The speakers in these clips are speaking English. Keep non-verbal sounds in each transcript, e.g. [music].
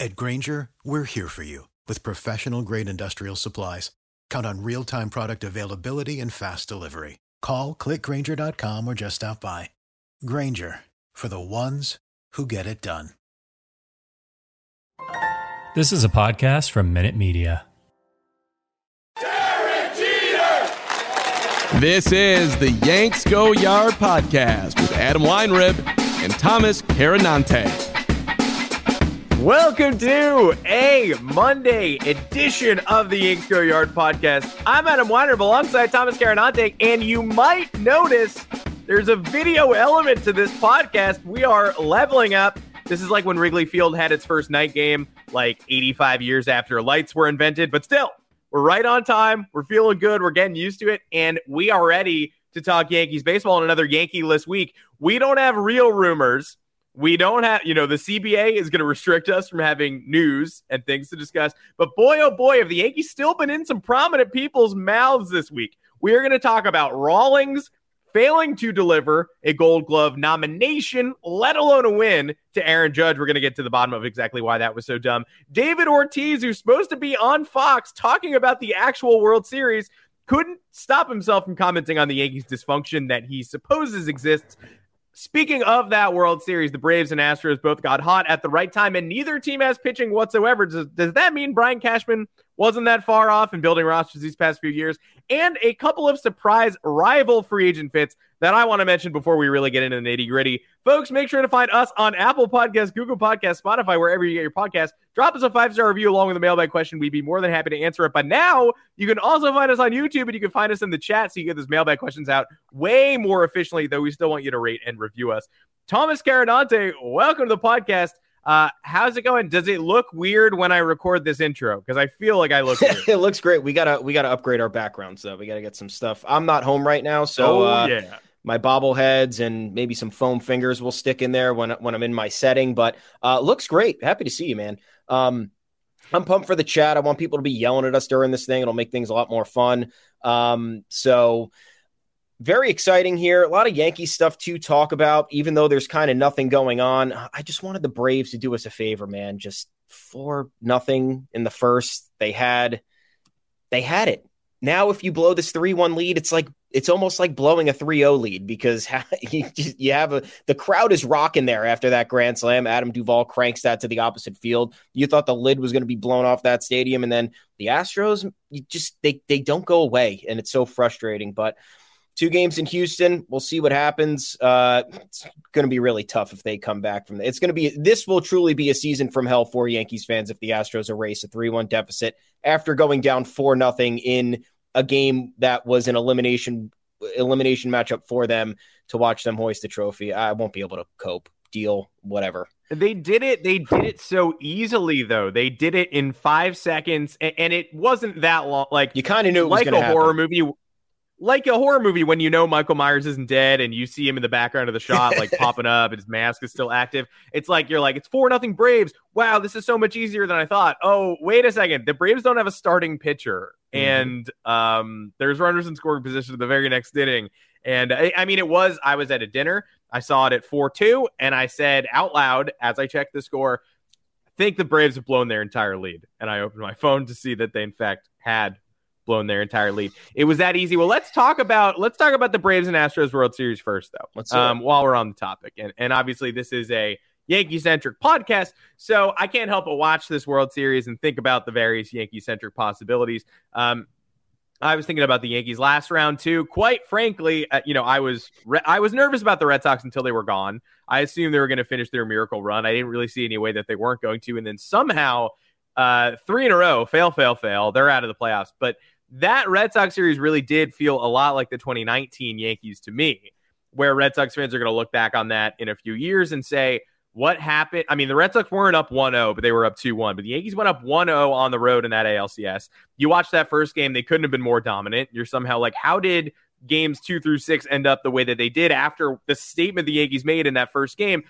At Grainger, we're here for you with professional grade industrial supplies. Count on real time product availability and fast delivery. Call clickgrainger.com or just stop by. Grainger for the ones who get it done. This is a podcast from Minute Media. This is the Yanks Go Yard podcast with Adam Weinrib and Thomas Carannante. Welcome to a Monday edition of the Yanks Go Yard podcast. I'm Adam Weinrib alongside Thomas Carannante, and you might notice there's a video element to this podcast. We are leveling up. This is like when Wrigley Field had its first night game, like 85 years after lights were invented, but still, we're right on time. We're feeling good. We're getting used to it, and we are ready to talk Yankees baseball in another Yankee list week. We don't have real rumors we don't have, you know, the CBA is going to restrict us from having news and things to discuss. But boy, oh boy, have the Yankees still been in some prominent people's mouths this week. We are going to talk about Rawlings failing to deliver a gold glove nomination, let alone a win to Aaron Judge. We're going to get to the bottom of exactly why that was so dumb. David Ortiz, who's supposed to be on Fox talking about the actual World Series, couldn't stop himself from commenting on the Yankees' dysfunction that he supposes exists. Speaking of that World Series, the Braves and Astros both got hot at the right time, and neither team has pitching whatsoever. Does, does that mean Brian Cashman wasn't that far off in building rosters these past few years? And a couple of surprise rival free agent fits that I want to mention before we really get into the nitty gritty. Folks, make sure to find us on Apple Podcasts, Google Podcasts, Spotify, wherever you get your podcast. Drop us a five star review along with a mailbag question. We'd be more than happy to answer it. But now you can also find us on YouTube and you can find us in the chat so you get those mailbag questions out way more efficiently, though we still want you to rate and review us. Thomas Carannante, welcome to the podcast. Uh, how's it going? Does it look weird when I record this intro? Because I feel like I look. [laughs] it looks great. We gotta we gotta upgrade our backgrounds though. We gotta get some stuff. I'm not home right now, so oh, uh, yeah my bobbleheads and maybe some foam fingers will stick in there when when I'm in my setting. But uh, looks great. Happy to see you, man. Um, I'm pumped for the chat. I want people to be yelling at us during this thing. It'll make things a lot more fun. Um, so very exciting here. A lot of Yankee stuff to talk about, even though there's kind of nothing going on. I just wanted the Braves to do us a favor, man. Just four nothing in the first. They had they had it. Now, if you blow this 3 1 lead, it's like it's almost like blowing a 3-0 lead because [laughs] you, you have a the crowd is rocking there after that grand slam. Adam duvall cranks that to the opposite field. You thought the lid was going to be blown off that stadium and then the astros you just they they don't go away and it's so frustrating. But two games in houston we'll see what happens. Uh, it's going to be really tough if they come back from that it's going to be this will truly be a season from hell for yankees fans if the astros erase a 3-1 deficit after going down 4 nothing in a game that was an elimination elimination matchup for them to watch them hoist the trophy. I won't be able to cope. Deal, whatever. They did it. They did it so easily, though. They did it in five seconds, and, and it wasn't that long. Like you kind of knew, like a horror movie like a horror movie when you know Michael Myers isn't dead and you see him in the background of the shot, like [laughs] popping up and his mask is still active. It's like you're like, it's four nothing Braves. Wow, this is so much easier than I thought. Oh, wait a second. The Braves don't have a starting pitcher. Mm-hmm. And um, there's runners in scoring position at the very next inning. And I, I mean, it was, I was at a dinner. I saw it at 4 2, and I said out loud as I checked the score, I think the Braves have blown their entire lead. And I opened my phone to see that they, in fact, had blown their entire lead. It was that easy. Well, let's talk about let's talk about the Braves and Astros World Series first, though. Let's um, while we're on the topic, and and obviously this is a Yankee centric podcast, so I can't help but watch this World Series and think about the various Yankee centric possibilities. Um, I was thinking about the Yankees last round too. Quite frankly, uh, you know, I was re- I was nervous about the Red Sox until they were gone. I assumed they were going to finish their miracle run. I didn't really see any way that they weren't going to, and then somehow, uh, three in a row, fail, fail, fail. They're out of the playoffs. But that Red Sox series really did feel a lot like the 2019 Yankees to me, where Red Sox fans are going to look back on that in a few years and say, what happened? I mean, the Red Sox weren't up 1 0, but they were up 2 1. But the Yankees went up 1 0 on the road in that ALCS. You watch that first game, they couldn't have been more dominant. You're somehow like, how did games two through six end up the way that they did after the statement the Yankees made in that first game?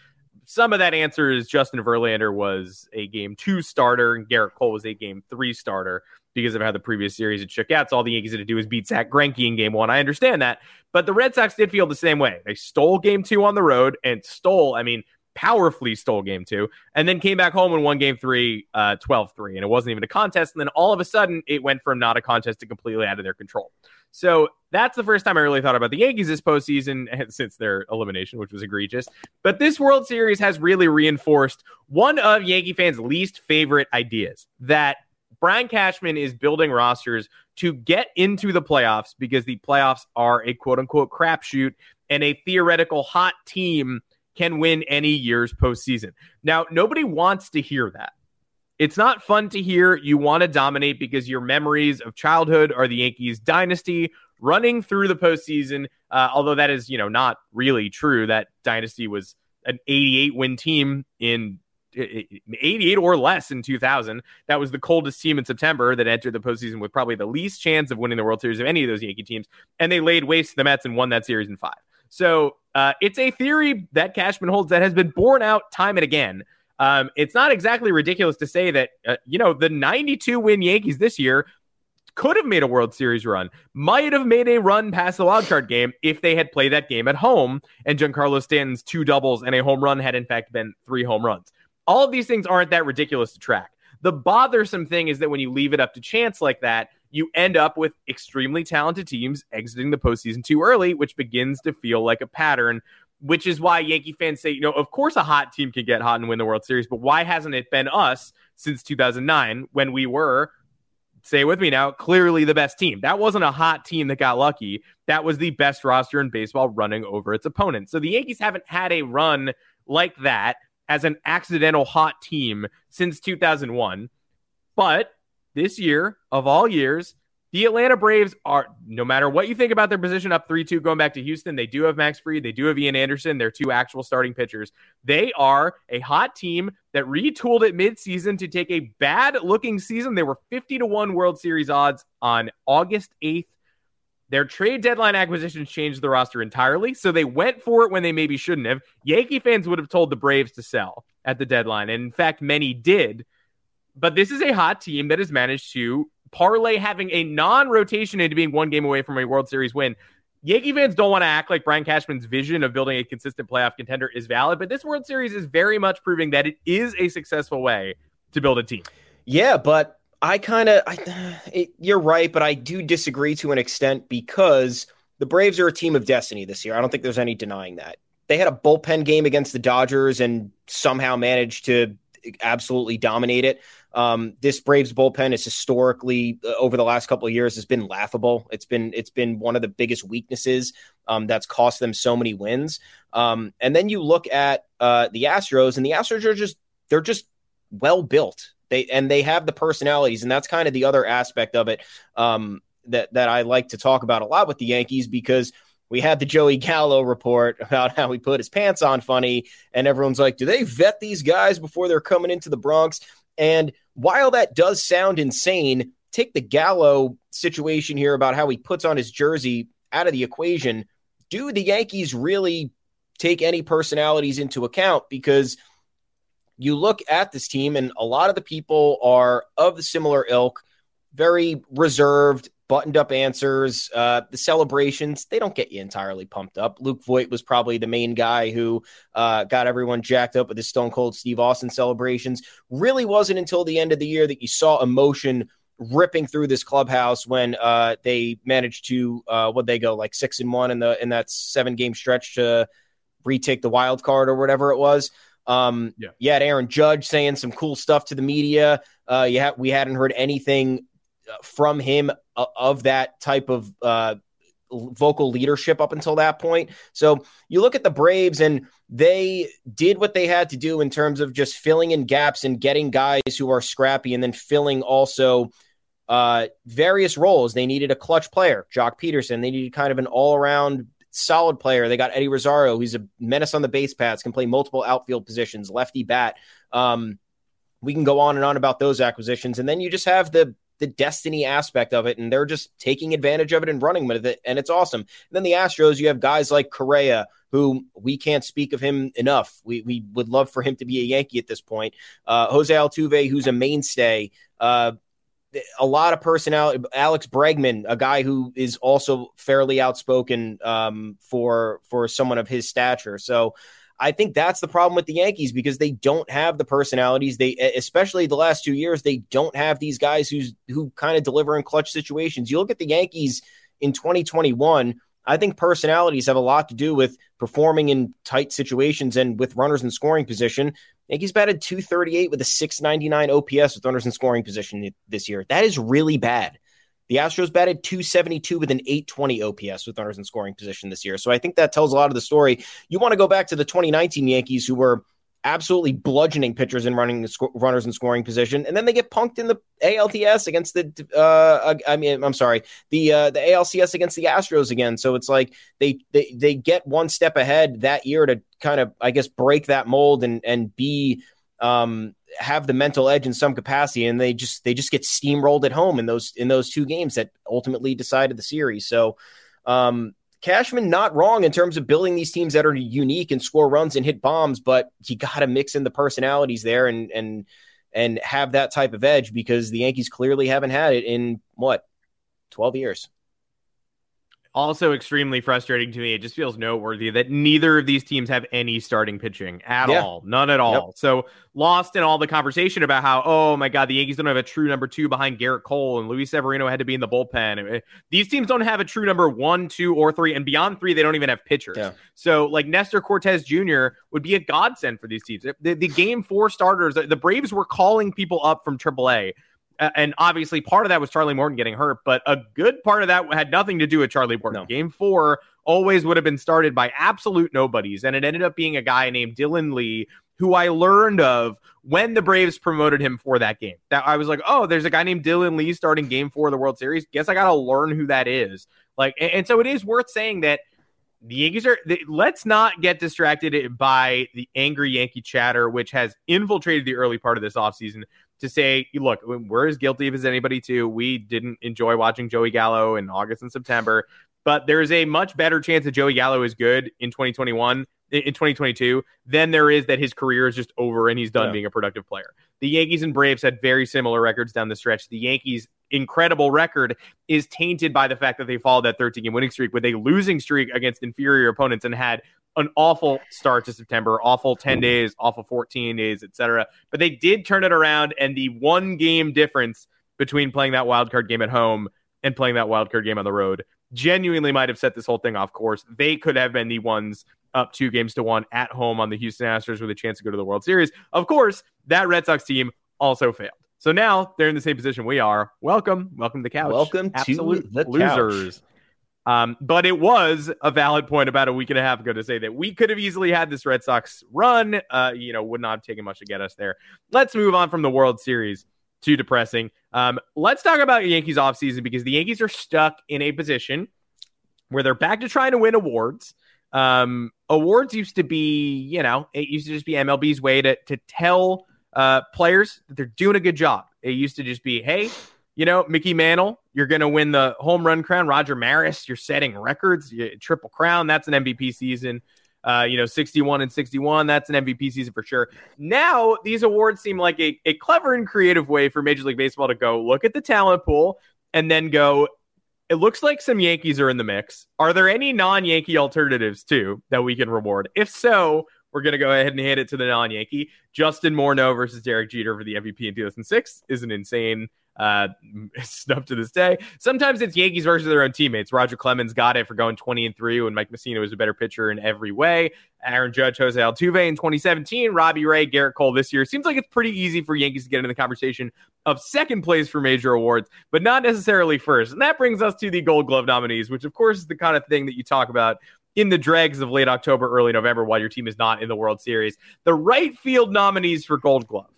Some of that answer is Justin Verlander was a game two starter and Gerrit Cole was a game three starter because of how the previous series had shook out. So all the Yankees had to do was beat Zach Greinke in game one. I understand that. But the Red Sox did feel the same way. They stole game two on the road and stole, I mean, powerfully stole game two and then came back home and won game three, uh, 12 3. And it wasn't even a contest. And then all of a sudden, it went from not a contest to completely out of their control. So that's the first time I really thought about the Yankees this postseason [laughs] since their elimination, which was egregious. But this World Series has really reinforced one of Yankee fans' least favorite ideas that Brian Cashman is building rosters to get into the playoffs because the playoffs are a quote unquote crapshoot and a theoretical hot team can win any year's postseason. Now, nobody wants to hear that. It's not fun to hear. You want to dominate because your memories of childhood are the Yankees dynasty running through the postseason. Uh, although that is, you know, not really true. That dynasty was an 88 win team in 88 or less in 2000. That was the coldest team in September that entered the postseason with probably the least chance of winning the World Series of any of those Yankee teams. And they laid waste to the Mets and won that series in five. So uh, it's a theory that Cashman holds that has been borne out time and again. Um, it's not exactly ridiculous to say that, uh, you know, the 92 win Yankees this year could have made a World Series run, might have made a run past the wild card game if they had played that game at home and Giancarlo Stanton's two doubles and a home run had in fact been three home runs. All of these things aren't that ridiculous to track. The bothersome thing is that when you leave it up to chance like that, you end up with extremely talented teams exiting the postseason too early, which begins to feel like a pattern. Which is why Yankee fans say, you know, of course a hot team can get hot and win the World Series, but why hasn't it been us since 2009 when we were, say with me now, clearly the best team? That wasn't a hot team that got lucky. That was the best roster in baseball running over its opponents. So the Yankees haven't had a run like that as an accidental hot team since 2001. But this year, of all years, the Atlanta Braves are, no matter what you think about their position up 3 2 going back to Houston, they do have Max Fried, they do have Ian Anderson, they're two actual starting pitchers. They are a hot team that retooled it midseason to take a bad looking season. They were 50 to 1 World Series odds on August 8th. Their trade deadline acquisitions changed the roster entirely, so they went for it when they maybe shouldn't have. Yankee fans would have told the Braves to sell at the deadline, and in fact, many did. But this is a hot team that has managed to parlay having a non rotation into being one game away from a World Series win. Yankee fans don't want to act like Brian Cashman's vision of building a consistent playoff contender is valid, but this World Series is very much proving that it is a successful way to build a team. Yeah, but I kind of, [sighs] you're right, but I do disagree to an extent because the Braves are a team of destiny this year. I don't think there's any denying that. They had a bullpen game against the Dodgers and somehow managed to absolutely dominate it. Um, this Braves bullpen is historically uh, over the last couple of years has been laughable. It's been it's been one of the biggest weaknesses um, that's cost them so many wins. Um, and then you look at uh, the Astros, and the Astros are just they're just well built. They and they have the personalities, and that's kind of the other aspect of it um, that that I like to talk about a lot with the Yankees because we had the Joey Gallo report [laughs] about how he put his pants on funny, and everyone's like, do they vet these guys before they're coming into the Bronx? And while that does sound insane, take the Gallo situation here about how he puts on his jersey out of the equation. Do the Yankees really take any personalities into account? Because you look at this team, and a lot of the people are of the similar ilk, very reserved, buttoned up answers. Uh, the celebrations, they don't get you entirely pumped up. Luke Voit was probably the main guy who uh, got everyone jacked up with his Stone Cold Steve Austin celebrations. Really wasn't until the end of the year that you saw emotion ripping through this clubhouse when uh, they managed to uh, what they go like six and one in the in that seven game stretch to retake the wild card or whatever it was. Um, yeah. you had Aaron Judge saying some cool stuff to the media. Uh, you ha- we hadn't heard anything uh, from him uh, of that type of uh, vocal leadership up until that point. So you look at the Braves and they did what they had to do in terms of just filling in gaps and getting guys who are scrappy and then filling also uh, various roles. They needed a clutch player, Joc Pederson. They needed kind of an all around solid player. They got Eddie Rosario, who's a menace on the base paths, can play multiple outfield positions, lefty bat. Um, we can go on and on about those acquisitions. And then you just have the the destiny aspect of it, and they're just taking advantage of it and running with it, and it's awesome. And then the Astros, you have guys like Correa, who we can't speak of him enough. We we would love for him to be a Yankee at this point. Uh, Jose Altuve, who's a mainstay. Uh, a lot of personality. Alex Bregman, a guy who is also fairly outspoken um, for for someone of his stature. So I think that's the problem with the Yankees because they don't have the personalities. They, especially the last two years, they don't have these guys who's who kind of deliver in clutch situations. You look at the Yankees in 2021. I think personalities have a lot to do with performing in tight situations and with runners in scoring position. Yankees batted 238 with a 699 OPS with runners in scoring position this year. That is really bad. The Astros batted 272 with an 820 OPS with runners in scoring position this year. So I think that tells a lot of the story. You want to go back to the 2019 Yankees, who were absolutely bludgeoning pitchers and running sc- runners in scoring position, and then they get punked in the ALTS against the. Uh, I mean, I'm sorry, the uh, the ALCS against the Astros again. So it's like they they they get one step ahead that year to kind of, I guess, break that mold and and be um, have the mental edge in some capacity, and they just they just get steamrolled at home in those in those two games that ultimately decided the series. So, um, Cashman not wrong in terms of building these teams that are unique and score runs and hit bombs, but you got to mix in the personalities there and and and have that type of edge because the Yankees clearly haven't had it in what twelve years also extremely frustrating to me. It just feels noteworthy that neither of these teams have any starting pitching at yeah. all, none at all. Yep. So lost in all the conversation about how, oh my God, the Yankees don't have a true number two behind Gerrit Cole and Luis Severino had to be in the bullpen. Eh, these teams don't have a true number one, two, or three, and beyond three, they don't even have pitchers. Yeah. So like Nestor Cortes Jr. would be a godsend for these teams. Eh, the, the game four starters, eh, the Braves were calling people up from AAA Uh, and obviously part of that was Charlie Morton getting hurt, but a good part of that had nothing to do with Charlie Morton. No. Game four always would have been started by absolute nobodies, and it ended up being a guy named Dylan Lee, who I learned of when the Braves promoted him for that game. That I was like, oh, there's a guy named Dylan Lee starting Game Four of the World Series. Guess I got to learn who that is. Like, and, and so it is worth saying that the Yankees are. They, let's not get distracted by the angry Yankee chatter, which has infiltrated the early part of this offseason to say, look, we're as guilty as anybody too. We didn't enjoy watching Joey Gallo in August and September, but there's a much better chance that Joey Gallo is good in 2021 in 2022 than there is that his career is just over and he's done yeah. being a productive player. The Yankees and Braves had very similar records down the stretch. The Yankees incredible record is tainted by the fact that they followed that 13 game winning streak with a losing streak against inferior opponents and had an awful start to September, awful 10 days, awful 14 days, etc. But they did turn it around, and the one game difference between playing that wild card game at home and playing that wild card game on the road genuinely might have set this whole thing off course. They could have been the ones up two games to one at home on the Houston Astros with a chance to go to the World Series. Of course, that Red Sox team also failed. So now they're in the same position we are. Welcome, welcome to the couch. Welcome Absolute to the losers. Couch. Um, but it was a valid point about a week and a half ago to say that we could have easily had this Red Sox run. Uh, you know, would not have taken much to get us there. Let's move on from the World Series. Too depressing. Um, let's talk about Yankees offseason because the Yankees are stuck in a position where they're back to trying to win awards. Um, awards used to be, you know, it used to just be MLB's way to to tell uh, players that they're doing a good job. It used to just be, hey, you know, Mickey Mantle, you're going to win the home run crown. Roger Maris, you're setting records, you, triple crown. That's an MVP season. Uh, you know, 61 and 61, that's an MVP season for sure. Now, these awards seem like a, a clever and creative way for Major League Baseball to go look at the talent pool and then go, it looks like some Yankees are in the mix. Are there any non Yankee alternatives too that we can reward? If so, we're going to go ahead and hand it to the non Yankee. Justin Morneau versus Derek Jeter for the MVP in 2006 is an insane uh, [laughs] snub to this day. Sometimes it's Yankees versus their own teammates. Roger Clemens got it for going 20 and 3 when Mike Mussina was a better pitcher in every way. Aaron Judge, Jose Altuve in 2017, Robbie Ray, Gerrit Cole this year. Seems like it's pretty easy for Yankees to get into the conversation of second place for major awards, but not necessarily first. And that brings us to the Gold Glove nominees, which of course is the kind of thing that you talk about in the dregs of late October, early November while your team is not in the World Series. The right field nominees for Gold Glove.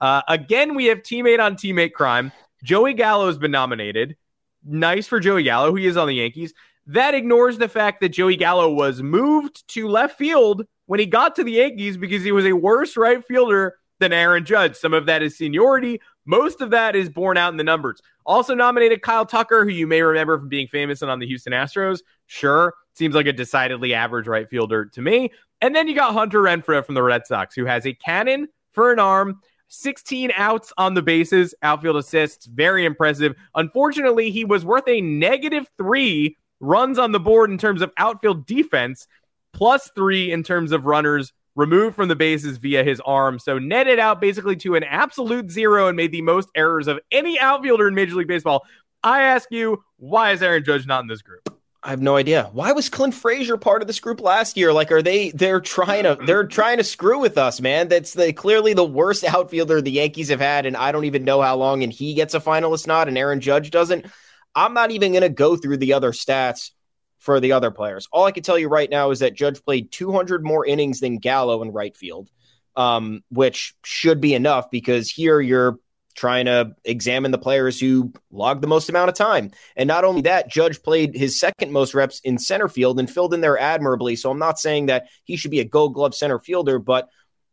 Uh, again, we have teammate on teammate crime. Joey Gallo has been nominated. Nice for Joey Gallo, who is on the Yankees. That ignores the fact that Joey Gallo was moved to left field when he got to the Yankees because he was a worse right fielder than Aaron Judge. Some of that is seniority. Most of that is borne out in the numbers. Also nominated Kyle Tucker, who you may remember from being famous and on the Houston Astros. Sure, seems like a decidedly average right fielder to me. And then you got Hunter Renfroe from the Red Sox, who has a cannon for an arm 16 outs on the bases, outfield assists, very impressive. Unfortunately, he was worth a negative three runs on the board in terms of outfield defense, plus three in terms of runners removed from the bases via his arm. So netted out basically to an absolute zero and made the most errors of any outfielder in Major League Baseball. I ask you, why is Aaron Judge not in this group? I have no idea. Why was Clint Frazier part of this group last year? Like, are they they're trying to they're trying to screw with us, man? That's the clearly the worst [laughs] outfielder the Yankees have had, and I don't even know how long. And he gets a finalist nod, and Aaron Judge doesn't. I'm not even going to go through the other stats for the other players. All I can tell you right now is that Judge played 200 more innings than Gallo in right field, um, which should be enough because here you're trying to examine the players who logged the most amount of time. And not only that, Judge played his second most reps in center field and filled in there admirably. So I'm not saying that he should be a gold glove center fielder, but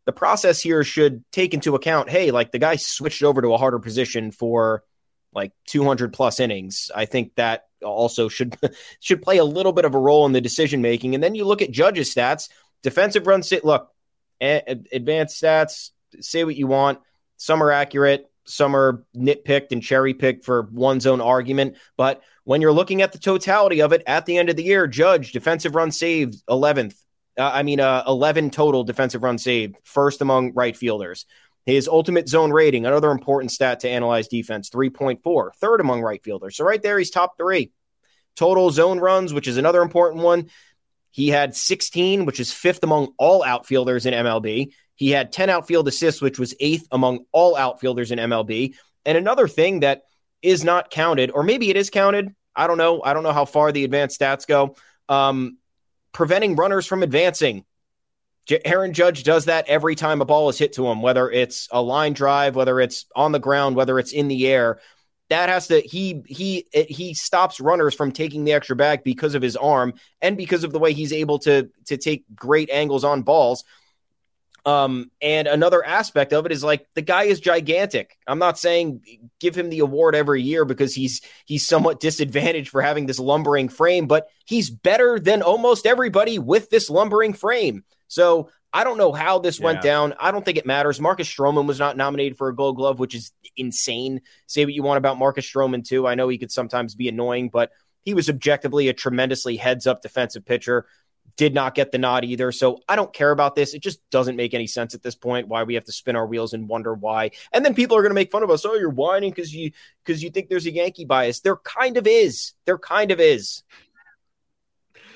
the process here should take into account hey, like the guy switched over to a harder position for like 200 plus innings. I think that also should [laughs] should play a little bit of a role in the decision making. And then you look at Judge's stats, defensive run sit. Look, advanced stats. Say what you want. Some are accurate some are nitpicked and cherry picked for one's own argument. But when you're looking at the totality of it at the end of the year, Judge, defensive run saved 11th. Uh, I mean, uh, 11 total defensive run saved, first among right fielders. His ultimate zone rating, another important stat to analyze defense, 3.4, third among right fielders. So right there, he's top three. Total zone runs, which is another important one. He had 16, which is fifth among all outfielders in MLB. He had 10 outfield assists, which was eighth among all outfielders in MLB. And another thing that is not counted, or maybe it is counted. I don't know. I don't know how far the advanced stats go. Um, preventing runners from advancing. Aaron Judge does that every time a ball is hit to him, whether it's a line drive, whether it's on the ground, whether it's in the air. That has to he he he stops runners from taking the extra back because of his arm and because of the way he's able to to take great angles on balls. Um, and another aspect of it is like the guy is gigantic. I'm not saying give him the award every year because he's he's somewhat [laughs] disadvantaged for having this lumbering frame, but he's better than almost everybody with this lumbering frame. So I don't know how this yeah. went down. I don't think it matters. Marcus Stroman was not nominated for a Gold Glove, which is insane. Say what you want about Marcus Stroman too. I know he could sometimes be annoying, but he was objectively a tremendously heads up defensive pitcher did not get the nod either. So I don't care about this. It just doesn't make any sense at this point why we have to spin our wheels and wonder why. And then people are going to make fun of us. Oh, you're whining because you because you think there's a Yankee bias. There kind of is. There kind of is.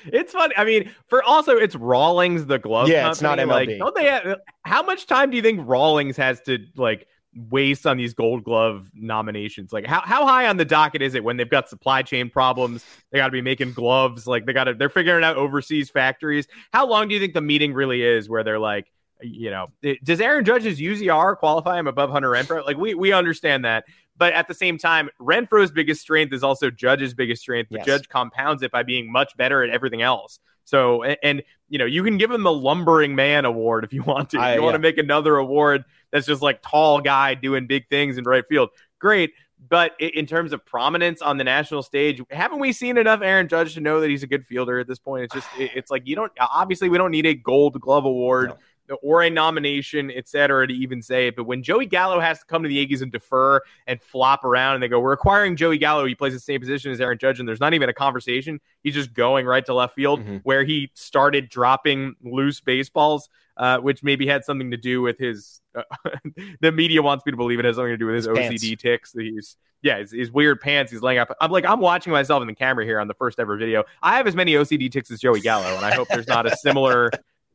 It's funny. I mean, for also it's Rawlings the glove. Yeah, company. it's not MLB. Like, don't they? Have, how much time do you think Rawlings has to like waste on these gold glove nominations? Like how, how high on the docket is it when they've got supply chain problems? They got to be making gloves like they got to they're figuring out overseas factories. How long do you think the meeting really is where they're like you know does aaron judge's uzr qualify him above hunter renfroe like we we understand that. But at the same time renfroe's biggest strength is also judge's biggest strength but yes. judge compounds it by being much better at everything else so and, and, you know you can give him the lumbering man award if you want to. If you yeah. want to make another award that's just like tall guy doing big things in right field. Great. But in terms of prominence on the national stage, haven't we seen enough Aaron Judge to know that he's a good fielder at this point? It's just, it's like you don't, obviously, we don't need a gold glove award. No. Or a nomination, et cetera, to even say it. But when Joey Gallo has to come to the Yankees and defer and flop around, and they go, "We're acquiring Joey Gallo," he plays the same position as Aaron Judge, and there's not even a conversation. He's just going right to left field, mm-hmm. where he started dropping loose baseballs, uh, which maybe had something to do with his. Uh, [laughs] the media wants me to believe it has something to do with his, his OCD pants. ticks. He's yeah, his, his, weird pants. He's laying up. I'm like, I'm watching myself in the camera here on the first ever video. I have as many OCD ticks as Joey Gallo, and I hope there's not a similar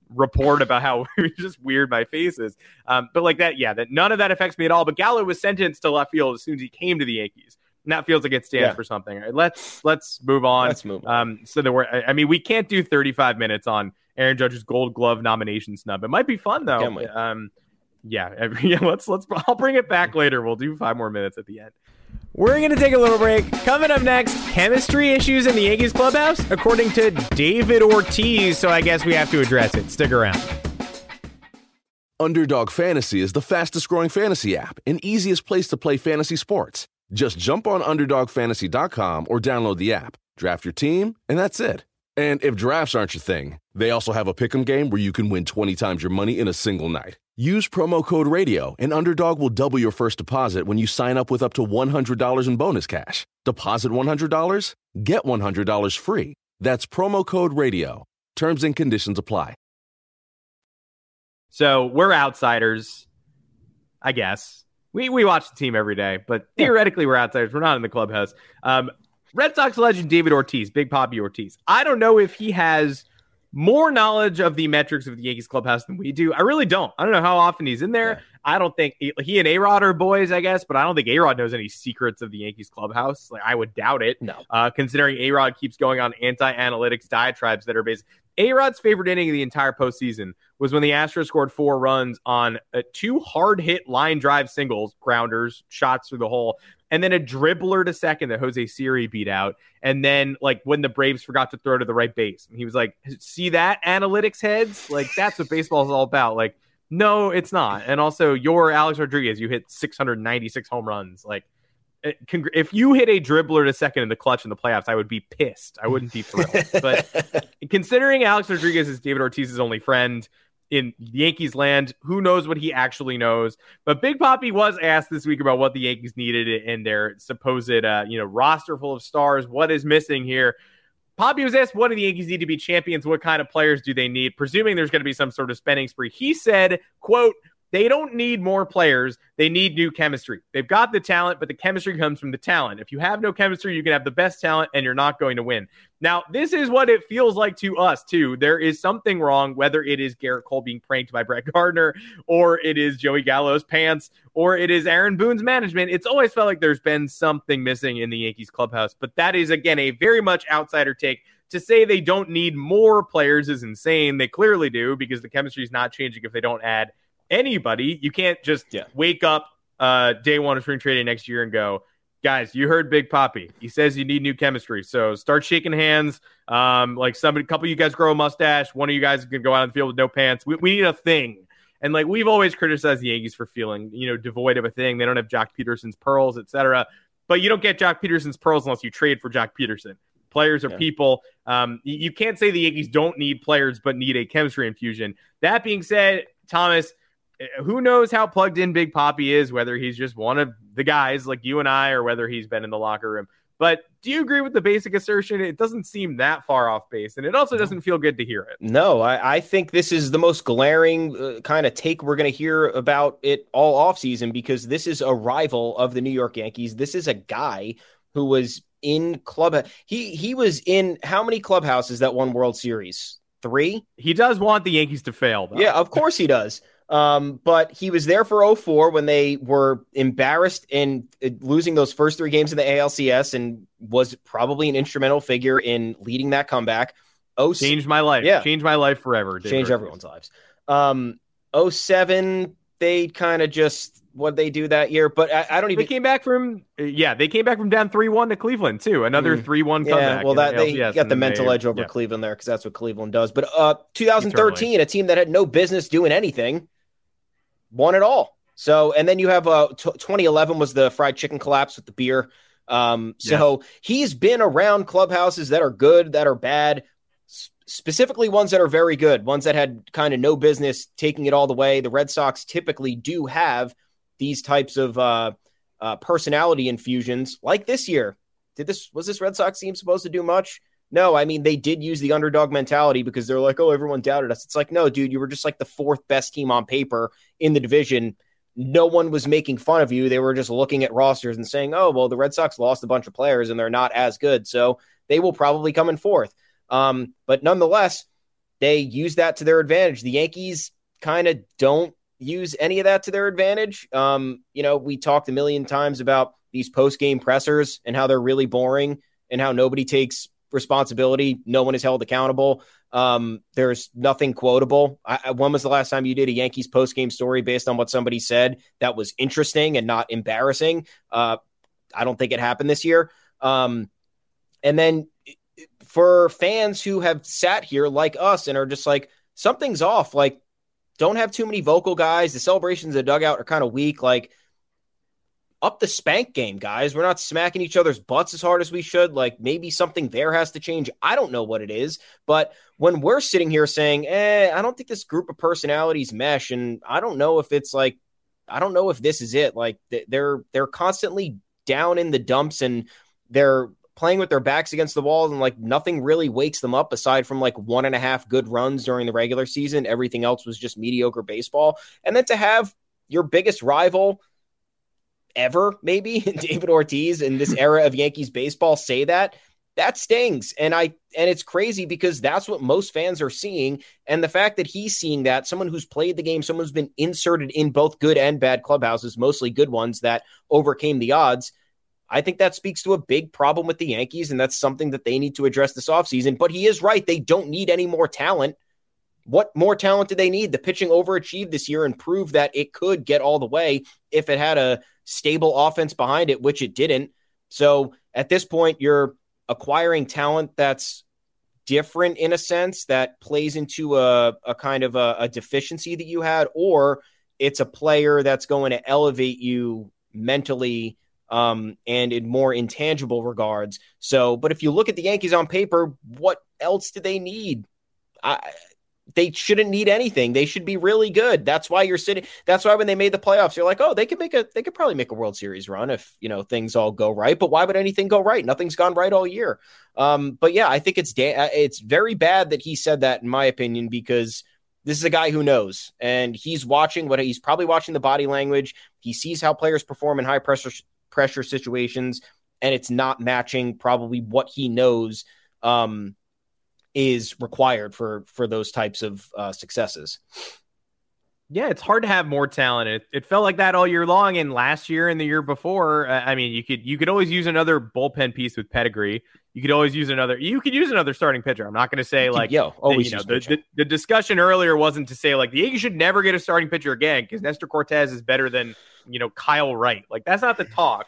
report about how [laughs] just weird my face is. Um, but like that, yeah, that none of that affects me at all. But Gallo was sentenced to left field as soon as he came to the Yankees. And that feels like it stands yeah. for something. Right, let's let's move on. Let's move on. Um, so that we're, I mean, we can't do 35 minutes on Aaron Judge's Gold Glove nomination snub. It might be fun though. Um, yeah, [laughs] yeah. Let's let's. I'll bring it back later. We'll do five more minutes at the end. We're going to take a little break. Coming up next, chemistry issues in the Yankees clubhouse, according to David Ortiz. So I guess we have to address it. Stick around. Underdog Fantasy is the fastest growing fantasy app and easiest place to play fantasy sports. Just jump on UnderdogFantasy.com or download the app, draft your team, and that's it. And if drafts aren't your thing, they also have a pick'em game where you can win 20 times your money in a single night. Use promo code RADIO, and Underdog will double your first deposit when you sign up with up to $100 in bonus cash. Deposit $100, get $100 free. That's promo code RADIO. Terms and conditions apply. So we're outsiders, I guess. We, we watch the team every day, but theoretically we're outsiders. We're not in the clubhouse. Um, Red Sox legend David Ortiz, Big Papi Ortiz. I don't know if he has – more knowledge of the metrics of the Yankees clubhouse than we do. I really don't. I don't know how often he's in there. Yeah. I don't think he, he and A Rod are boys, I guess, but I don't think A Rod knows any secrets of the Yankees clubhouse. Like I would doubt it. No, uh, considering A Rod keeps going on anti analytics diatribes that are based. A Rod's favorite inning of the entire postseason was when the Astros scored four runs on uh, two hard hit line drive singles, grounders, shots through the hole and then a dribbler to second that Jose Siri beat out. And then like when the Braves forgot to throw to the right base, and he was like, "See that analytics heads? Like that's what baseball is all about." Like, no, it's not. And also, you're Alex Rodriguez. You hit 696 home runs. Like, if you hit a dribbler to second in the clutch in the playoffs, I would be pissed. I wouldn't be thrilled. [laughs] but considering Alex Rodriguez is David Ortiz's only friend, in Yankees land. Who knows what he actually knows? But Big Papi was asked this week about what the Yankees needed in their supposed, uh, you know, roster full of stars. What is missing here? Papi was asked, what do the Yankees need to be champions? What kind of players do they need? Presuming there's going to be some sort of spending spree. He said, quote, they don't need more players. They need new chemistry. They've got the talent, but the chemistry comes from the talent. If you have no chemistry, you can have the best talent and you're not going to win. Now, this is what it feels like to us, too. There is something wrong, whether it is Gerrit Cole being pranked by Brett [laughs] Gardner, or it is Joey Gallo's pants, or it is Aaron Boone's management. It's always felt like there's been something missing in the Yankees clubhouse. But that is, again, a very much outsider take. To say they don't need more players is insane. They clearly do because the chemistry is not changing if they don't add anybody. You can't just yeah. wake up uh, day one of spring training next year and go, guys, you heard Big Papi. He says you need new chemistry. So start shaking hands. Um, like somebody, a couple of you guys grow a mustache. One of you guys can go out on the field with no pants. We, we need a thing. And like we've always criticized the Yankees for feeling, you know, devoid of a thing. They don't have Joc Pederson's pearls, etc. But you don't get Joc Pederson's pearls unless you trade for Joc Pederson. Players are yeah. people. Um, you can't say the Yankees don't need players, but need a chemistry infusion. That being said, Thomas, who knows how plugged in Big Papi is, whether he's just one of the guys like you and I, or whether he's been in the locker room. But do you agree with the basic assertion? It doesn't seem that far off base, and it also doesn't feel good to hear it. No, I, I think this is the most glaring uh, kind of take we're going to hear about it all offseason because this is a rival of the New York Yankees. This is a guy who was in club. He he was in how many clubhouses that won World Series? Three. He does want the Yankees to fail, though. Yeah, of course he does. Um, but he was there for 04 when they were embarrassed in uh, losing those first three games in the ALCS and was probably an instrumental figure in leading that comeback. Oh, changed my life. Yeah. Changed my life forever. Changed everyone's lives. Um, 07, they kind of just what they do that year, but I, I, don't even. They came back from yeah, they came back from down three one to Cleveland too. Another mm. three one comeback. Yeah, well, that they got the mental they, edge over yeah. Cleveland there because that's what Cleveland does. But uh, 2013, Eternally. a team that had no business doing anything won it all. So, and then you have uh, t- 2011 was the fried chicken collapse with the beer. Um, so yes. he's been around clubhouses that are good, that are bad. S- specifically ones that are very good, ones that had kind of no business taking it all the way. The Red Sox typically do have these types of uh, uh, personality infusions, like this year. Did this was this Red Sox team supposed to do much? No, I mean they did use the underdog mentality because they're like, oh, everyone doubted us. It's like, no, dude, you were just like the fourth best team on paper in the division. No one was making fun of you. They were just looking at rosters and saying, oh, well, the Red Sox lost a bunch of players and they're not as good, so they will probably come in fourth. Um, but nonetheless, they use that to their advantage. The Yankees kind of don't use any of that to their advantage. Um, you know, we talked a million times about these post game pressers and how they're really boring and how nobody takes responsibility. No one is held accountable. Um, there's nothing quotable. I, when was the last time you did a Yankees post game story based on what somebody said that was interesting and not embarrassing? Uh, I don't think it happened this year. Um, and then for fans who have sat here like us and are just like, something's off, like, don't have too many vocal guys. The celebrations in the dugout are kind of weak. Like, up the spank game, guys. We're not smacking each other's butts as hard as we should. Like, maybe something there has to change. I don't know what it is. But when we're sitting here saying, eh, I don't think this group of personalities mesh, and I don't know if it's like, I don't know if this is it. Like, they're they're constantly down in the dumps and they're playing with their backs against the wall and like nothing really wakes them up aside from like one and a half good runs during the regular season. Everything else was just mediocre baseball. And then to have your biggest rival ever, maybe [laughs] David Ortiz in this era of Yankees baseball say that, that stings. And I and it's crazy because that's what most fans are seeing. And the fact that he's seeing that, someone who's played the game, someone who's been inserted in both good and bad clubhouses, mostly good ones that overcame the odds I think that speaks to a big problem with the Yankees, and that's something that they need to address this offseason. But he is right. They don't need any more talent. What more talent do they need? The pitching overachieved this year and proved that it could get all the way if it had a stable offense behind it, which it didn't. So at this point, you're acquiring talent that's different in a sense that plays into a, a kind of a, a deficiency that you had, or it's a player that's going to elevate you mentally um, and in more intangible regards. So, but if you look at the Yankees on paper, what else do they need? I, they shouldn't need anything. They should be really good. That's why you're sitting. That's why when they made the playoffs, you're like, oh, they could make a, they could probably make a World Series run if you know things all go right. But why would anything go right? Nothing's gone right all year. Um, but yeah, I think it's da- uh, it's very bad that he said that, in my opinion, because this is a guy who knows and he's watching what he's probably watching the body language. He sees how players perform in high pressure pressure situations, and it's not matching probably what he knows um, is required for for those types of uh, successes. Yeah, it's hard to have more talent. It, it felt like that all year long, and last year and the year before. Uh, I mean, you could you could always use another bullpen piece with pedigree. You could always use another. You could use another starting pitcher. I'm not going to say like yo, always. The, you know, the, the, the, discussion earlier wasn't to say like the Yankees should never get a starting pitcher again because Nestor Cortes is better than you know, Kyle Wright. Like that's not the talk.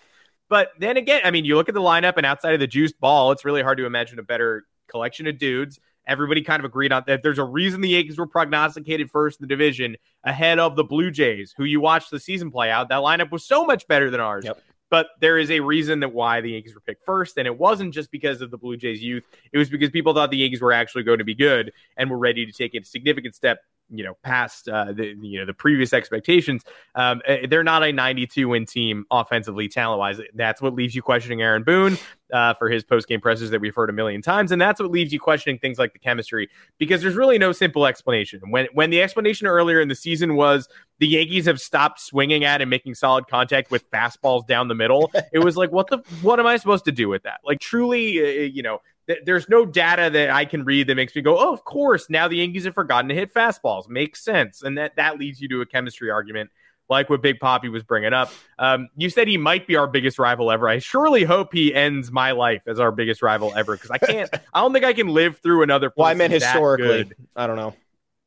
But then again, I mean, you look at the lineup and outside of the juiced ball, it's really hard to imagine a better collection of dudes. Everybody kind of agreed on that. There's a reason the Yankees were prognosticated first in the division ahead of the Blue Jays, who you watched the season play out. That lineup was so much better than ours. Yep. But there is a reason that why the Yankees were picked first, and it wasn't just because of the Blue Jays' youth. It was because people thought the Yankees were actually going to be good and were ready to take a significant step you know past uh, the you know the previous expectations. Um, eh, they're not a 92 win team offensively, talent wise. That's what leaves you questioning Aaron Boone uh, for his post game presses that we've heard a million times, and that's what leaves you questioning things like the chemistry because there's really no simple explanation. When when the explanation earlier in the season was the Yankees have stopped swinging at and making solid contact with fastballs down the middle, it was like what the what am I supposed to do with that? Like truly, uh, you know, there's no data that I can read that makes me go, oh, of course, now the Yankees have forgotten to hit fastballs. Makes sense. And that, that leads you to a chemistry argument like what Big Papi was bringing up. Um, you said he might be our biggest rival ever. I surely hope he ends my life as our biggest rival ever because I can't, [laughs] I don't think I can live through another. Well, I meant historically. I don't know.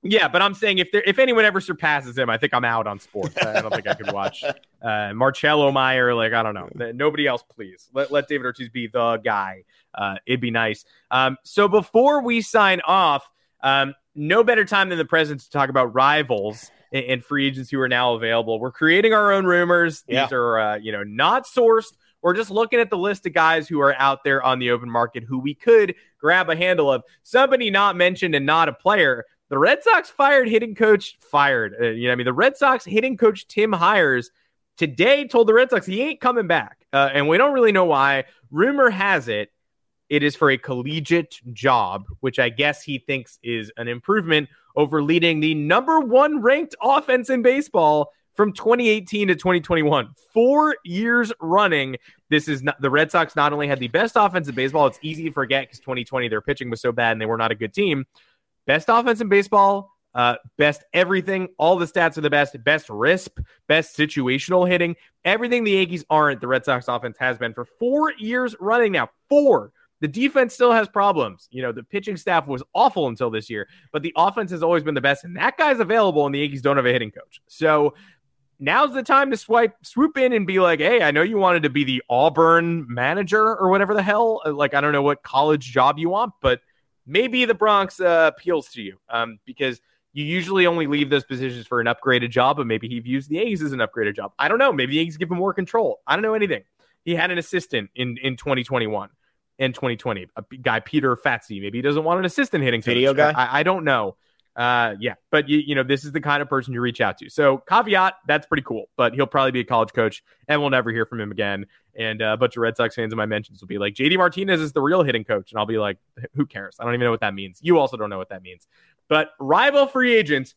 Yeah, but I'm saying if there, if anyone ever surpasses him, I think I'm out on sports. I don't think I could watch [laughs] uh, Marcelo Mayer. Like I don't know, nobody else. Please let let David Ortiz be the guy. Uh, it'd be nice. Um, so before we sign off, um, no better time than the present to talk about rivals and, free agents who are now available. We're creating our own rumors. These yeah. are uh, you know not sourced We're just looking at the list of guys who are out there on the open market who we could grab a handle of. Somebody not mentioned and not a player. The Red Sox fired hitting coach, fired. Uh, you know, I mean, the Red Sox hitting coach Tim Hyers today told the Red Sox he ain't coming back. Uh, and we don't really know why. Rumor has it it is for a collegiate job, which I guess he thinks is an improvement over leading the number one ranked offense in baseball from 2018 to 2021. Four years running. This is not the Red Sox not only had the best offense in baseball, it's easy to forget because 2020 their pitching was so bad and they were not a good team. Best offense in baseball, uh, best everything. All the stats are the best. Best RISP, best situational hitting. Everything the Yankees aren't, the Red Sox offense has been for four years running now. Four. The defense still has problems. You know, the pitching staff was awful until this year, but the offense has always been the best. And that guy's available, and the Yankees don't have a hitting coach. So now's the time to swipe, swoop in and be like, hey, I know you wanted to be the Auburn manager or whatever the hell. Like, I don't know what college job you want, but maybe the Bronx uh, appeals to you um, because you usually only leave those positions for an upgraded job, but maybe he views the A's as an upgraded job. I don't know. Maybe the Yankees give him more control. I don't know anything. He had an assistant in, in 2021 and 2020, a guy, Peter Fatse. Maybe he doesn't want an assistant hitting video guy. I, I don't know. Uh, yeah, but you, you know, this is the kind of person you reach out to. So caveat, that's pretty cool, but he'll probably be a college coach and we'll never hear from him again. And uh, a bunch of Red Sox fans in my mentions will be like, JD Martinez is the real hitting coach. And I'll be like, who cares? I don't even know what that means. You also don't know what that means. But rival free agents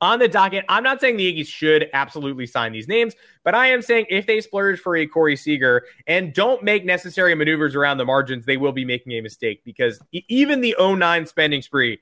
on the docket. I'm not saying the Yankees should absolutely sign these names, but I am saying if they splurge for a Corey Seager and don't make necessary maneuvers around the margins, they will be making a mistake because even the 09 spending spree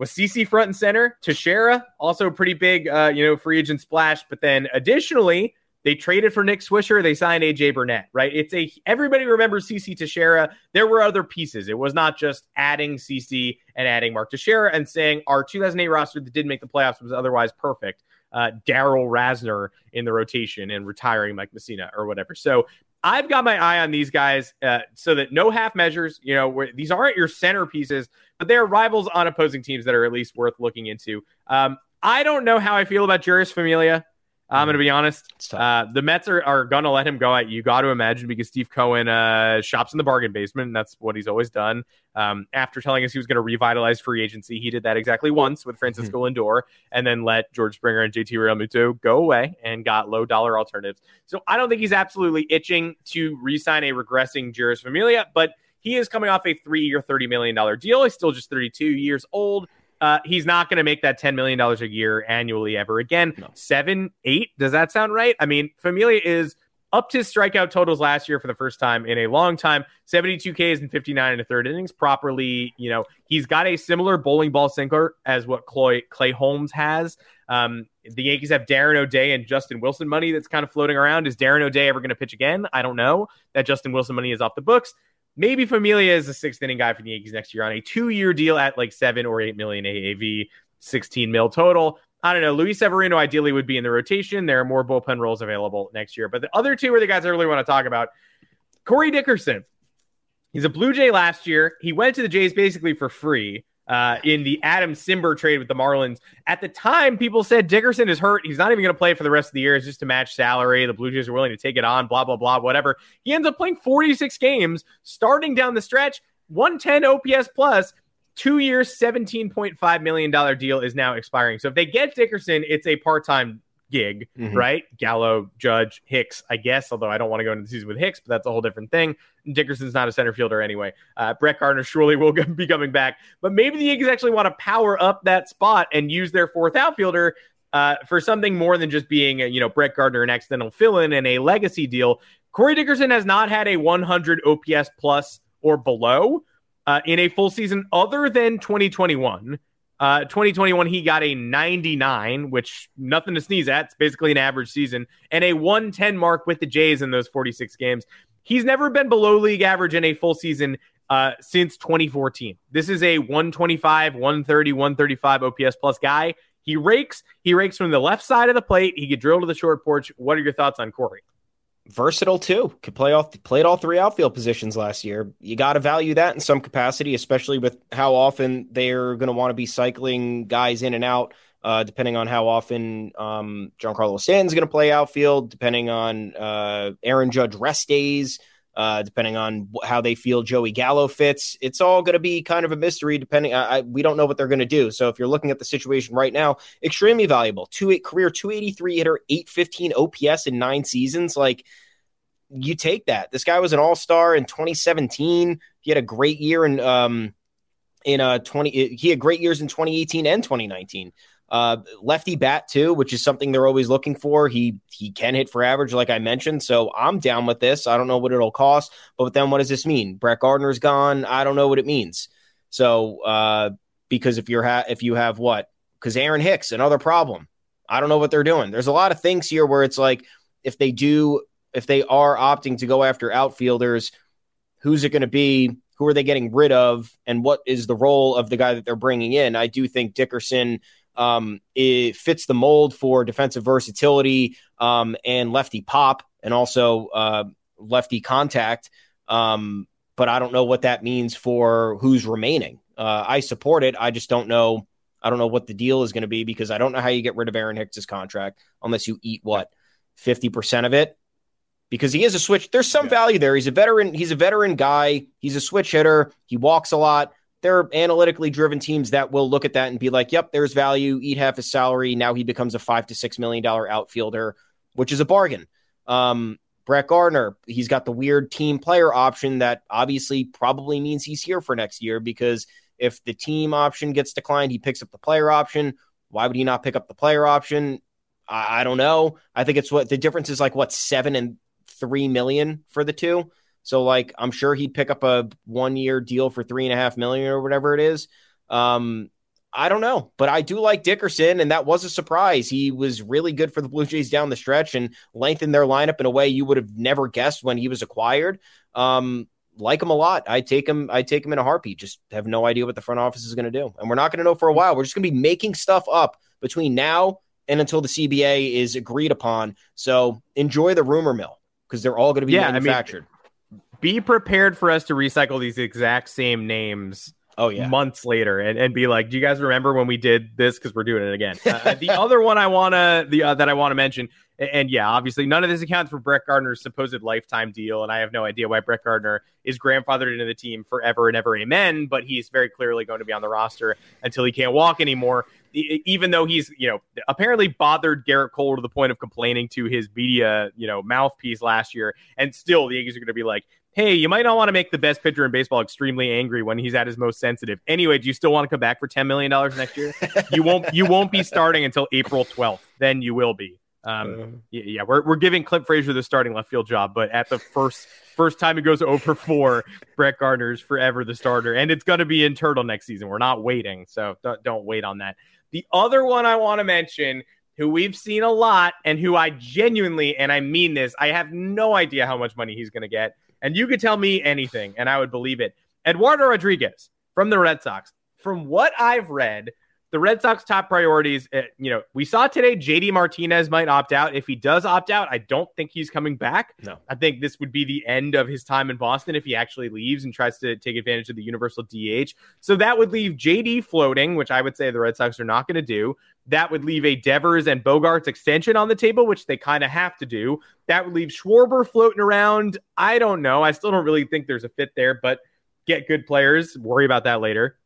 was CC front and center. Teixeira, also a pretty big, uh, you know, free agent splash. But then additionally, they traded for Nick Swisher. They signed AJ Burnett, right? It's a everybody remembers CC Teixeira. There were other pieces. It was not just adding CC and adding Mark Teixeira and saying our 2008 roster that did make the playoffs was otherwise perfect. Uh, Darrell Rasner in the rotation and retiring Mike Mussina or whatever. So I've got my eye on these guys uh, so that no half measures, you know, where these aren't your centerpieces, but they're rivals on opposing teams that are at least worth looking into. Um, I don't know how I feel about Jeurys Familia. I'm going to be honest. Uh, the Mets are, are going to let him go. At you got to imagine because Steve Cohen uh, shops in the bargain basement, and that's what he's always done. Um, after telling us he was going to revitalize free agency, he did that exactly once with Francisco mm-hmm. Lindor, and then let George Springer and JT Realmuto go away and got low dollar alternatives. So I don't think he's absolutely itching to re-sign a regressing Jeurys Familia, but he is coming off a three-year, thirty million dollar deal. He's still just 32 years old. Uh, he's not going to make that $10 million a year annually ever again. No. Seven, eight, does that sound right? I mean, Familia is up to strikeout totals last year for the first time in a long time 72 Ks and 59 and a third innings. Properly, you know, he's got a similar bowling ball sinker as what Clay, Clay Holmes has. Um, the Yankees have Darren O'Day and Justin Wilson money that's kind of floating around. Is Darren O'Day ever going to pitch again? I don't know. That Justin Wilson money is off the books. Maybe Familia is a sixth inning guy for the Yankees next year on a two year deal at like seven or eight million AAV, 16 mil total. I don't know. Luis Severino ideally would be in the rotation. There are more bullpen roles available next year. But the other two are the guys I really want to talk about. Corey Dickerson. He's a Blue Jay last year. He went to the Jays basically for free uh, in the Adam Cimber trade with the Marlins. At the time, people said Dickerson is hurt. He's not even going to play for the rest of the year. It's just to match salary. The Blue Jays are willing to take it on, blah, blah, blah, whatever. He ends up playing 46 games, starting down the stretch, 110 OPS plus. Two years, $17.5 million deal is now expiring. So if they get Dickerson, it's a part time gig, mm-hmm. right? Gallo, Judge, Hicks, I guess, although I don't want to go into the season with Hicks, but that's a whole different thing. Dickerson's not a center fielder anyway. Uh, Brett Gardner surely will [laughs] be coming back, but maybe the Yankees actually want to power up that spot and use their fourth outfielder uh, for something more than just being, a, you know, Brett Gardner, an accidental fill in and a legacy deal. Corey Dickerson has not had a 100 OPS plus or below uh, in a full season other than 2021. Uh, 2021, he got a 99, which nothing to sneeze at. It's basically an average season, and a 110 mark with the Jays in those 46 games. He's never been below league average in a full season uh, since 2014. This is a 125, 130, 135 OPS plus guy. He rakes. He rakes from the left side of the plate. He could drill to the short porch. What are your thoughts on Corey? Versatile too. Could play all played all three outfield positions last year. You got to value that in some capacity, especially with how often they're going to want to be cycling guys in and out uh, depending on how often um, Giancarlo Stanton's going to play outfield, depending on uh, Aaron Judge rest days, uh, depending on how they feel Joey Gallo fits. It's all going to be kind of a mystery. Depending, I, I, we don't know what they're going to do. So if you're looking at the situation right now, extremely valuable. Two eight career 283 hitter, 815 OPS in nine seasons. Like you take that. This guy was an all star in 2017. He had a great year in um in uh 20. He had great years in 2018 and 2019. Uh, lefty bat too, which is something they're always looking for. He he can hit for average, like I mentioned. So I'm down with this. I don't know what it'll cost, but then what does this mean? Brett Gardner's gone. I don't know what it means. So uh, because if you're ha- if you have what? Because Aaron Hicks, another problem. I don't know what they're doing. There's a lot of things here where it's like if they do, if they are opting to go after outfielders, who's it going to be? Who are they getting rid of? And what is the role of the guy that they're bringing in? I do think Dickerson um, it fits the mold for defensive versatility um, and lefty pop and also uh, lefty contact. Um, but I don't know what that means for who's remaining. Uh, I support it. I just don't know. I don't know what the deal is going to be because I don't know how you get rid of Aaron Hicks's contract unless you eat what fifty percent of it. Because he is a switch. There's some yeah. value there. He's a veteran. He's a veteran guy. He's a switch hitter. He walks a lot there are analytically driven teams that will look at that and be like, yep, there's value, eat half his salary. Now he becomes a five to six million dollar outfielder, which is a bargain. Um, Brett Gardner, he's got the weird team player option that obviously probably means he's here for next year because if the team option gets declined, he picks up the player option. Why would he not pick up the player option? I, I don't know. I think it's what the difference is like what seven and three million for the two. So like I'm sure he'd pick up a one year deal for three and a half million or whatever it is. Um, I don't know, but I do like Dickerson, and that was a surprise. He was really good for the Blue Jays down the stretch and lengthened their lineup in a way you would have never guessed when he was acquired. Um, like him a lot. I take him. I take him in a heartbeat. Just have no idea what the front office is going to do, and we're not going to know for a while. We're just going to be making stuff up between now and until the CBA is agreed upon. So enjoy the rumor mill because they're all going to be yeah, manufactured. I mean, be prepared for us to recycle these exact same names oh yeah. months later and, and be like do you guys remember when we did this? Because we're doing it again. Uh, the [laughs] other one i want to the uh, that i want to mention and, and, yeah obviously none of this accounts for brett gardner's supposed lifetime deal and i have no idea why brett gardner is grandfathered into the team forever and ever amen but he's very clearly going to be on the roster until he can't walk anymore even though he's you know apparently bothered Gerrit Cole to the point of complaining to his media you know mouthpiece last year, and still the Yankees are going to be like, hey, you might not want to make the best pitcher in baseball extremely angry when he's at his most sensitive. Anyway, do you still want to come back for ten million dollars next year? you won't. You won't be starting until April twelfth. Then you will be. Um, uh-huh. yeah, we're, we're giving Clint Frazier the starting left field job, but at the first first time he goes over four, Brett Gardner's forever the starter, and it's going to be in Turtle next season. We're not waiting, so don't, don't wait on that. The other one I want to mention, who we've seen a lot, and who I genuinely, and I mean this, I have no idea how much money he's going to get, and you could tell me anything, and I would believe it. Eduardo Rodriguez from the Red Sox. From what I've read, the Red Sox top priorities, uh, you know, we saw today JD Martinez might opt out. If he does opt out, I don't think he's coming back. No. I think this would be the end of his time in Boston if he actually leaves and tries to take advantage of the universal DH. So that would leave JD floating, which I would say the Red Sox are not going to do. That would leave a Devers and Bogaerts extension on the table, which they kind of have to do. That would leave Schwarber floating around. I don't know. I still don't really think there's a fit there, but get good players. Worry about that later.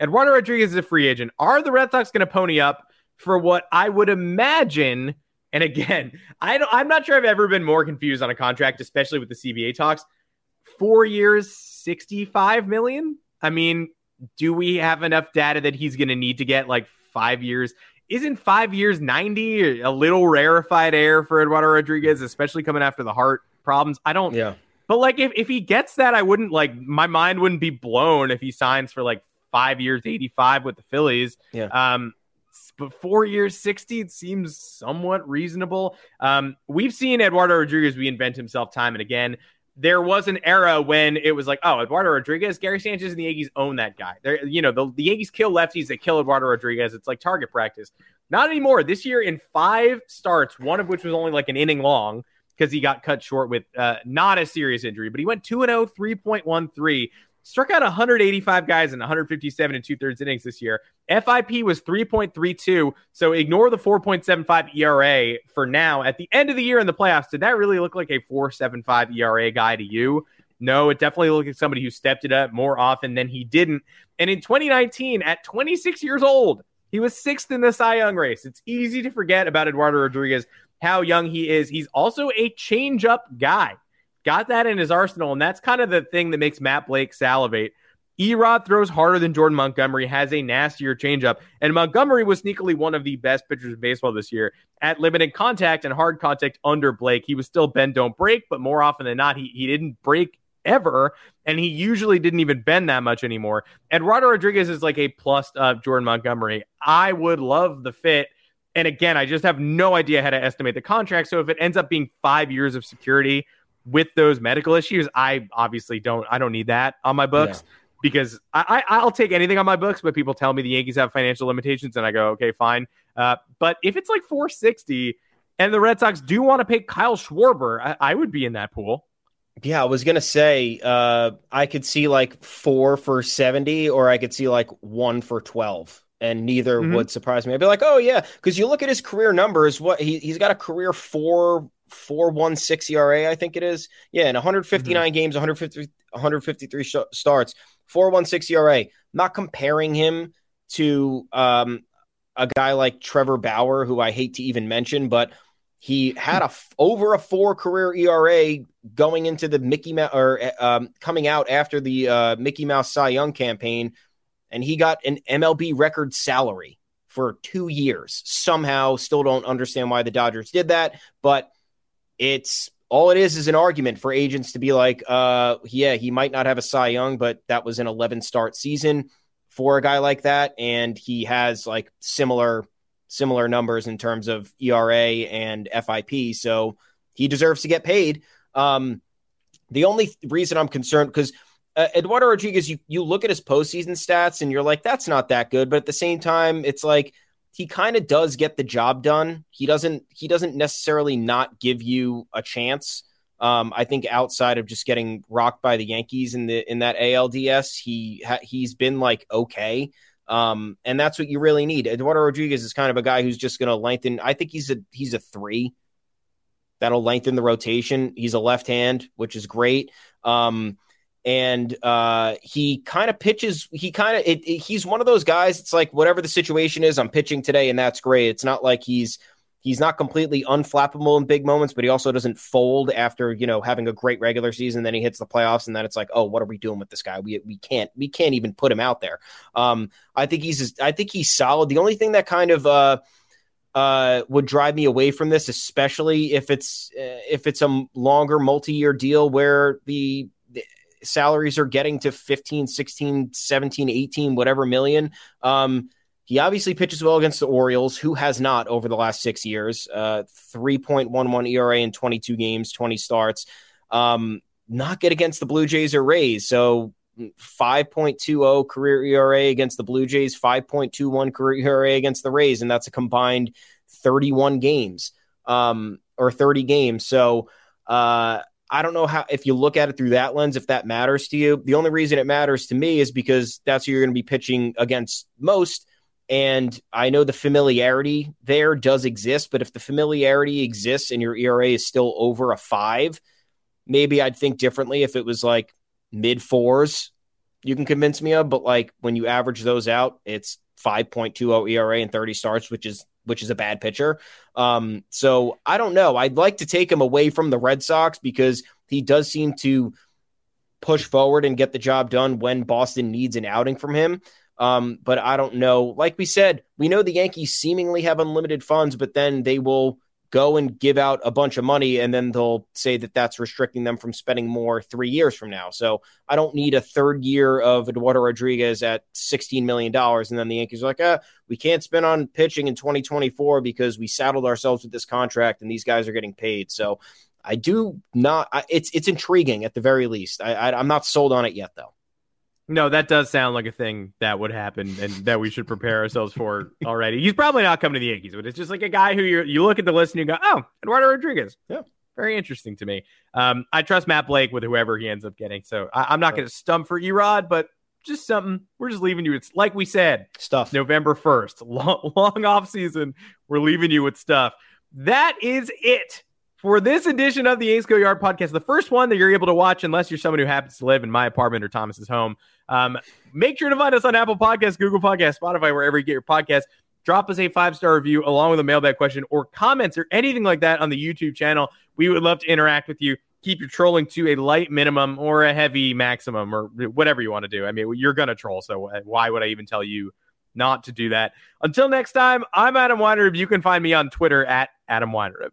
Eduardo Rodriguez is a free agent. Are the Red Sox going to pony up for what I would imagine? And again, I don't, I'm not sure I've ever been more confused on a contract, especially with the CBA talks. Four years, 65 million. I mean, do we have enough data that he's going to need to get like five years? Isn't five years 90 a little rarefied air for Eduardo Rodriguez, especially coming after the heart problems? I don't. Yeah. But like, if, if he gets that, I wouldn't like my mind wouldn't be blown if he signs for like five years, 85 with the Phillies. Yeah. Um, but four years, 60, it seems somewhat reasonable. Um, we've seen Eduardo Rodriguez reinvent himself time and again. There was an era when it was like, oh, Eduardo Rodriguez, Gary Sanchez, and the Yankees own that guy. They're, you know, the, the Yankees kill lefties, they kill Eduardo Rodriguez. It's like target practice. Not anymore. This year, in five starts, one of which was only like an inning long because he got cut short with uh, not a serious injury, but he went 2 0, 3.13 struck out 185 guys in 157 and two thirds innings this year. FIP was 3.32. So ignore the 4.75 ERA for now. At the end of the year in the playoffs, did that really look like a 4.75 ERA guy to you? No, it definitely looked like somebody who stepped it up more often than he didn't. And in 2019, at 26 years old, he was sixth in the Cy Young race. It's easy to forget about Eduardo Rodriguez, how young he is. He's also a changeup guy. Got that in his arsenal, and that's kind of the thing that makes Matt Blake salivate. Erod throws harder than Jordan Montgomery, has a nastier changeup, and Montgomery was sneakily one of the best pitchers in baseball this year at limited contact and hard contact under Blake. He was still bend don't break, but more often than not, he, he didn't break ever, and he usually didn't even bend that much anymore. And Eduardo Rodriguez is like a plus of Jordan Montgomery. I would love the fit. And again, I just have no idea how to estimate the contract. So if it ends up being five years of security with those medical issues, I obviously don't. I don't need that on my books. Yeah. Because I, I, will take anything on my books, but people tell me the Yankees have financial limitations, and I go, okay, fine. Uh, but if it's like 460 and the Red Sox do want to pay Kyle Schwarber, I, I would be in that pool. Yeah, I was gonna say uh, I could see like four for seventy, or I could see like one for twelve, and neither mm-hmm. would surprise me. I'd be like, oh yeah, because you look at his career numbers. What he he's got a career four four one six ERA, I think it is. Yeah, in 159 mm-hmm. games, 150 153 sh- starts, four one six ERA. Not comparing him to um, a guy like Trevor Bauer, who I hate to even mention, but he had a f- over a four career ERA going into the Mickey Mouse or um, coming out after the uh, Mickey Mouse Cy Young campaign, and he got an MLB record salary for two years. Somehow, still don't understand why the Dodgers did that, but it's all it is is an argument for agents to be like, uh, yeah, he might not have a Cy Young, but that was an 11 start season for a guy like that, and he has like similar similar numbers in terms of ERA and FIP. So he deserves to get paid. Um, the only reason I'm concerned because uh, Eduardo Rodriguez, you you look at his postseason stats and you're like, that's not that good. But at the same time, it's like he kind of does get the job done. He doesn't he doesn't necessarily not give you a chance. Um, I think outside of just getting rocked by the Yankees in the in that ALDS, he he's been like okay. Um, and that's what you really need. Eduardo Rodriguez is kind of a guy who's just going to lengthen. I think he's a he's a three that'll lengthen the rotation. He's a left hand, which is great. Um, and uh, he kind of pitches. He kind of he's one of those guys. It's like whatever the situation is, I'm pitching today, and that's great. It's not like he's He's not completely unflappable in big moments, but he also doesn't fold after you know having a great regular season. Then he hits the playoffs, and then it's like, oh, what are we doing with this guy? We we can't we can't even put him out there. Um, I think he's I think he's solid. The only thing that kind of uh, uh, would drive me away from this, especially if it's uh, if it's a longer multi-year deal where the, salaries are getting to 15, 16, 17, 18, whatever million. Um, he obviously pitches well against the Orioles, who has not over the last six years. Uh, 3.11 ERA in 22 games, 20 starts. Um, not good against the Blue Jays or Rays. So 5.20 career ERA against the Blue Jays, 5.21 career ERA against the Rays, and that's a combined 31 games um, or 30 games. So uh, I don't know how if you look at it through that lens, if that matters to you. The only reason it matters to me is because that's who you're going to be pitching against most. And I know the familiarity there does exist, but if the familiarity exists and your ERA is still over a five, maybe I'd think differently if it was like mid fours, you can convince me of. But like when you average those out, it's 5.20 ERA and 30 starts, which is which is a bad pitcher. Um, so I don't know. I'd like to take him away from the Red Sox because he does seem to push forward and get the job done when Boston needs an outing from him. Um, but I don't know. Like we said, we know the Yankees seemingly have unlimited funds, but then they will go and give out a bunch of money and then they'll say that that's restricting them from spending more three years from now. So I don't need a third year of Eduardo Rodriguez at $16 million. And then the Yankees are like, ah, we can't spend on pitching in 2024 because we saddled ourselves with this contract and these guys are getting paid. So I do not, I, it's, it's intriguing at the very least. I, I, I'm not sold on it yet though. No, that does sound like a thing that would happen and that we should prepare ourselves for [laughs] already. He's probably not coming to the Yankees, but it's just like a guy who you you look at the list and you go, oh, Eduardo Rodriguez. Yeah. very interesting to me. Um, I trust Matt Blake with whoever he ends up getting. So I, am not going to stump for Erod, but just something. We're just leaving you. It's like we said, stuff. November 1st, [laughs] long, long off season. We're leaving you with stuff. That is it for this edition of the Yanks Go Yard podcast. The first one that you're able to watch, unless you're someone who happens to live in my apartment or Thomas's home. Um, make sure to find us on Apple Podcasts, Google Podcasts, Spotify, wherever you get your podcast. Drop us a five star review along with a mailbag question or comments or anything like that on the YouTube channel. We would love to interact with you keep your trolling to a light minimum or a heavy maximum or whatever you want to do. I mean, you're going to troll. So why would I even tell you not to do that? Until next time, I'm Adam Weinrib. You can find me on Twitter at Adam Weinrib.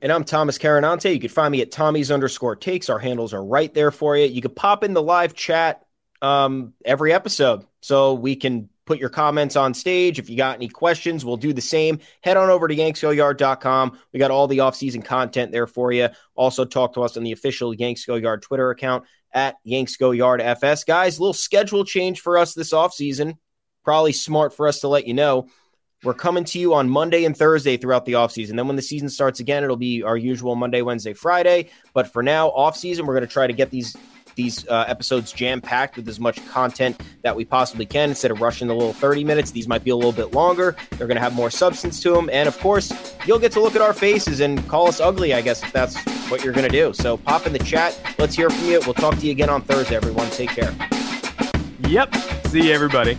And I'm Thomas Carannante. You can find me at Tommy's underscore takes. Our handles are right there for you. You can pop in the live chat um, every episode so we can put your comments on stage. If you got any questions, we'll do the same. Head on over to yanksgoyard.com. We got all the offseason content there for you. Also, talk to us on the official Yanks Go Yard Twitter account at Yanks Go Yard FS. Guys, little schedule change for us this offseason. Probably smart for us to let you know. We're coming to you on Monday and Thursday throughout the offseason. Then when the season starts again, it'll be our usual Monday, Wednesday, Friday. But for now, offseason, we're going to try to get these these uh, episodes jam packed with as much content that we possibly can instead of rushing the little 30 minutes. These might be a little bit longer. They're going to have more substance to them. And of course, you'll get to look at our faces and call us ugly, I guess, if that's what you're going to do. So pop in the chat. Let's hear from you. We'll talk to you again on Thursday, everyone. Take care. Yep. See you, everybody.